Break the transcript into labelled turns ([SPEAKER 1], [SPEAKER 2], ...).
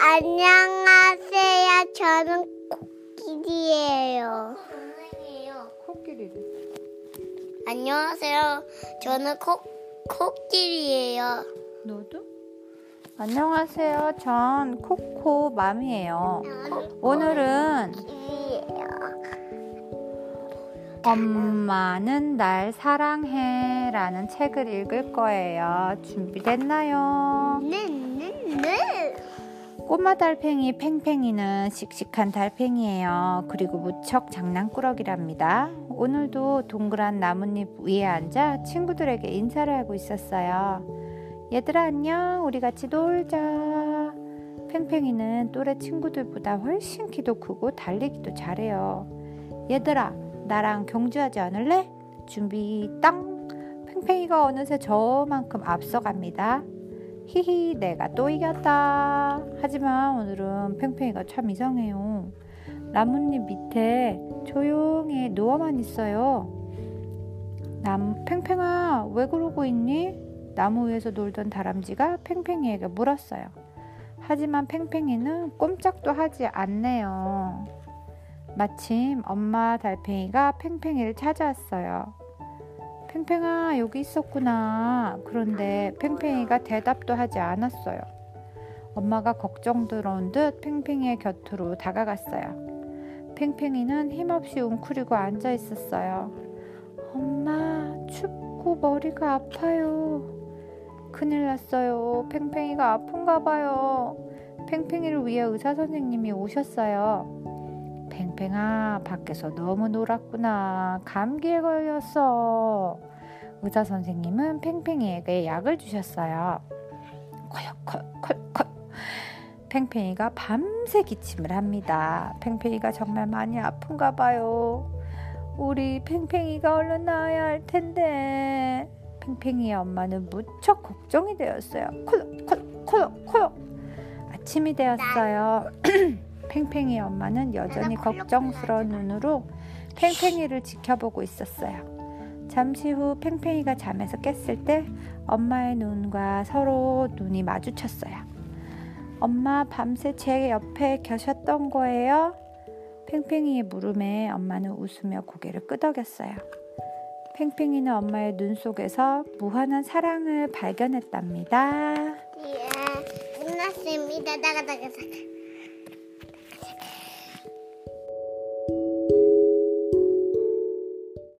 [SPEAKER 1] 안녕하세요. 저는 코끼리예요.
[SPEAKER 2] 코끼리를.
[SPEAKER 1] 안녕하세요. 저는 코, 코끼리예요.
[SPEAKER 2] 너도? 안녕하세요. 전 코코 맘이에요. 오늘은. 엄마는 날 사랑해 라는 책을 읽을 거예요. 준비됐나요?
[SPEAKER 1] 네.
[SPEAKER 2] 꼬마 달팽이 팽팽이는 씩씩한 달팽이에요. 그리고 무척 장난꾸러기랍니다. 오늘도 동그란 나뭇잎 위에 앉아 친구들에게 인사를 하고 있었어요. 얘들아 안녕. 우리 같이 놀자. 팽팽이는 또래 친구들보다 훨씬 키도 크고 달리기도 잘해요. 얘들아 나랑 경주하지 않을래? 준비 땅. 팽팽이가 어느새 저만큼 앞서갑니다. 히히, 내가 또 이겼다. 하지만 오늘은 팽팽이가 참 이상해요. 나뭇잎 밑에 조용히 누워만 있어요. 남, 팽팽아, 왜 그러고 있니? 나무 위에서 놀던 다람쥐가 팽팽이에게 물었어요. 하지만 팽팽이는 꼼짝도 하지 않네요. 마침 엄마 달팽이가 팽팽이를 찾아왔어요. 팽팽아, 여기 있었구나. 그런데 팽팽이가 대답도 하지 않았어요. 엄마가 걱정스러운 듯 팽팽이의 곁으로 다가갔어요. 팽팽이는 힘없이 웅크리고 앉아 있었어요. 엄마, 춥고 머리가 아파요. 큰일 났어요. 팽팽이가 아픈가 봐요. 팽팽이를 위해 의사 선생님이 오셨어요. 팽팽아, 밖에서 너무 놀았구나. 감기에 걸렸어. 의사 선생님은 팽팽이에게 약을 주셨어요. 콜콜콜콜. 팽팽이가 밤새 기침을 합니다. 팽팽이가 정말 많이 아픈가 봐요. 우리 팽팽이가 얼른 나아야 할 텐데. 팽팽이의 엄마는 무척 걱정이 되었어요. 콜콜콜콜. 아침이 되었어요. 팽팽이 엄마는 여전히 걱정스러운 눈으로 팽팽이를 지켜보고 있었어요. 잠시 후 팽팽이가 잠에서 깼을 때 엄마의 눈과 서로 눈이 마주쳤어요. 엄마 밤새 제 옆에 계셨던 거예요? 팽팽이의 물음에 엄마는 웃으며 고개를 끄덕였어요. 팽팽이는 엄마의 눈 속에서 무한한 사랑을 발견했답니다.
[SPEAKER 1] 예, 끝났습니다. 나가, 나가, 나가.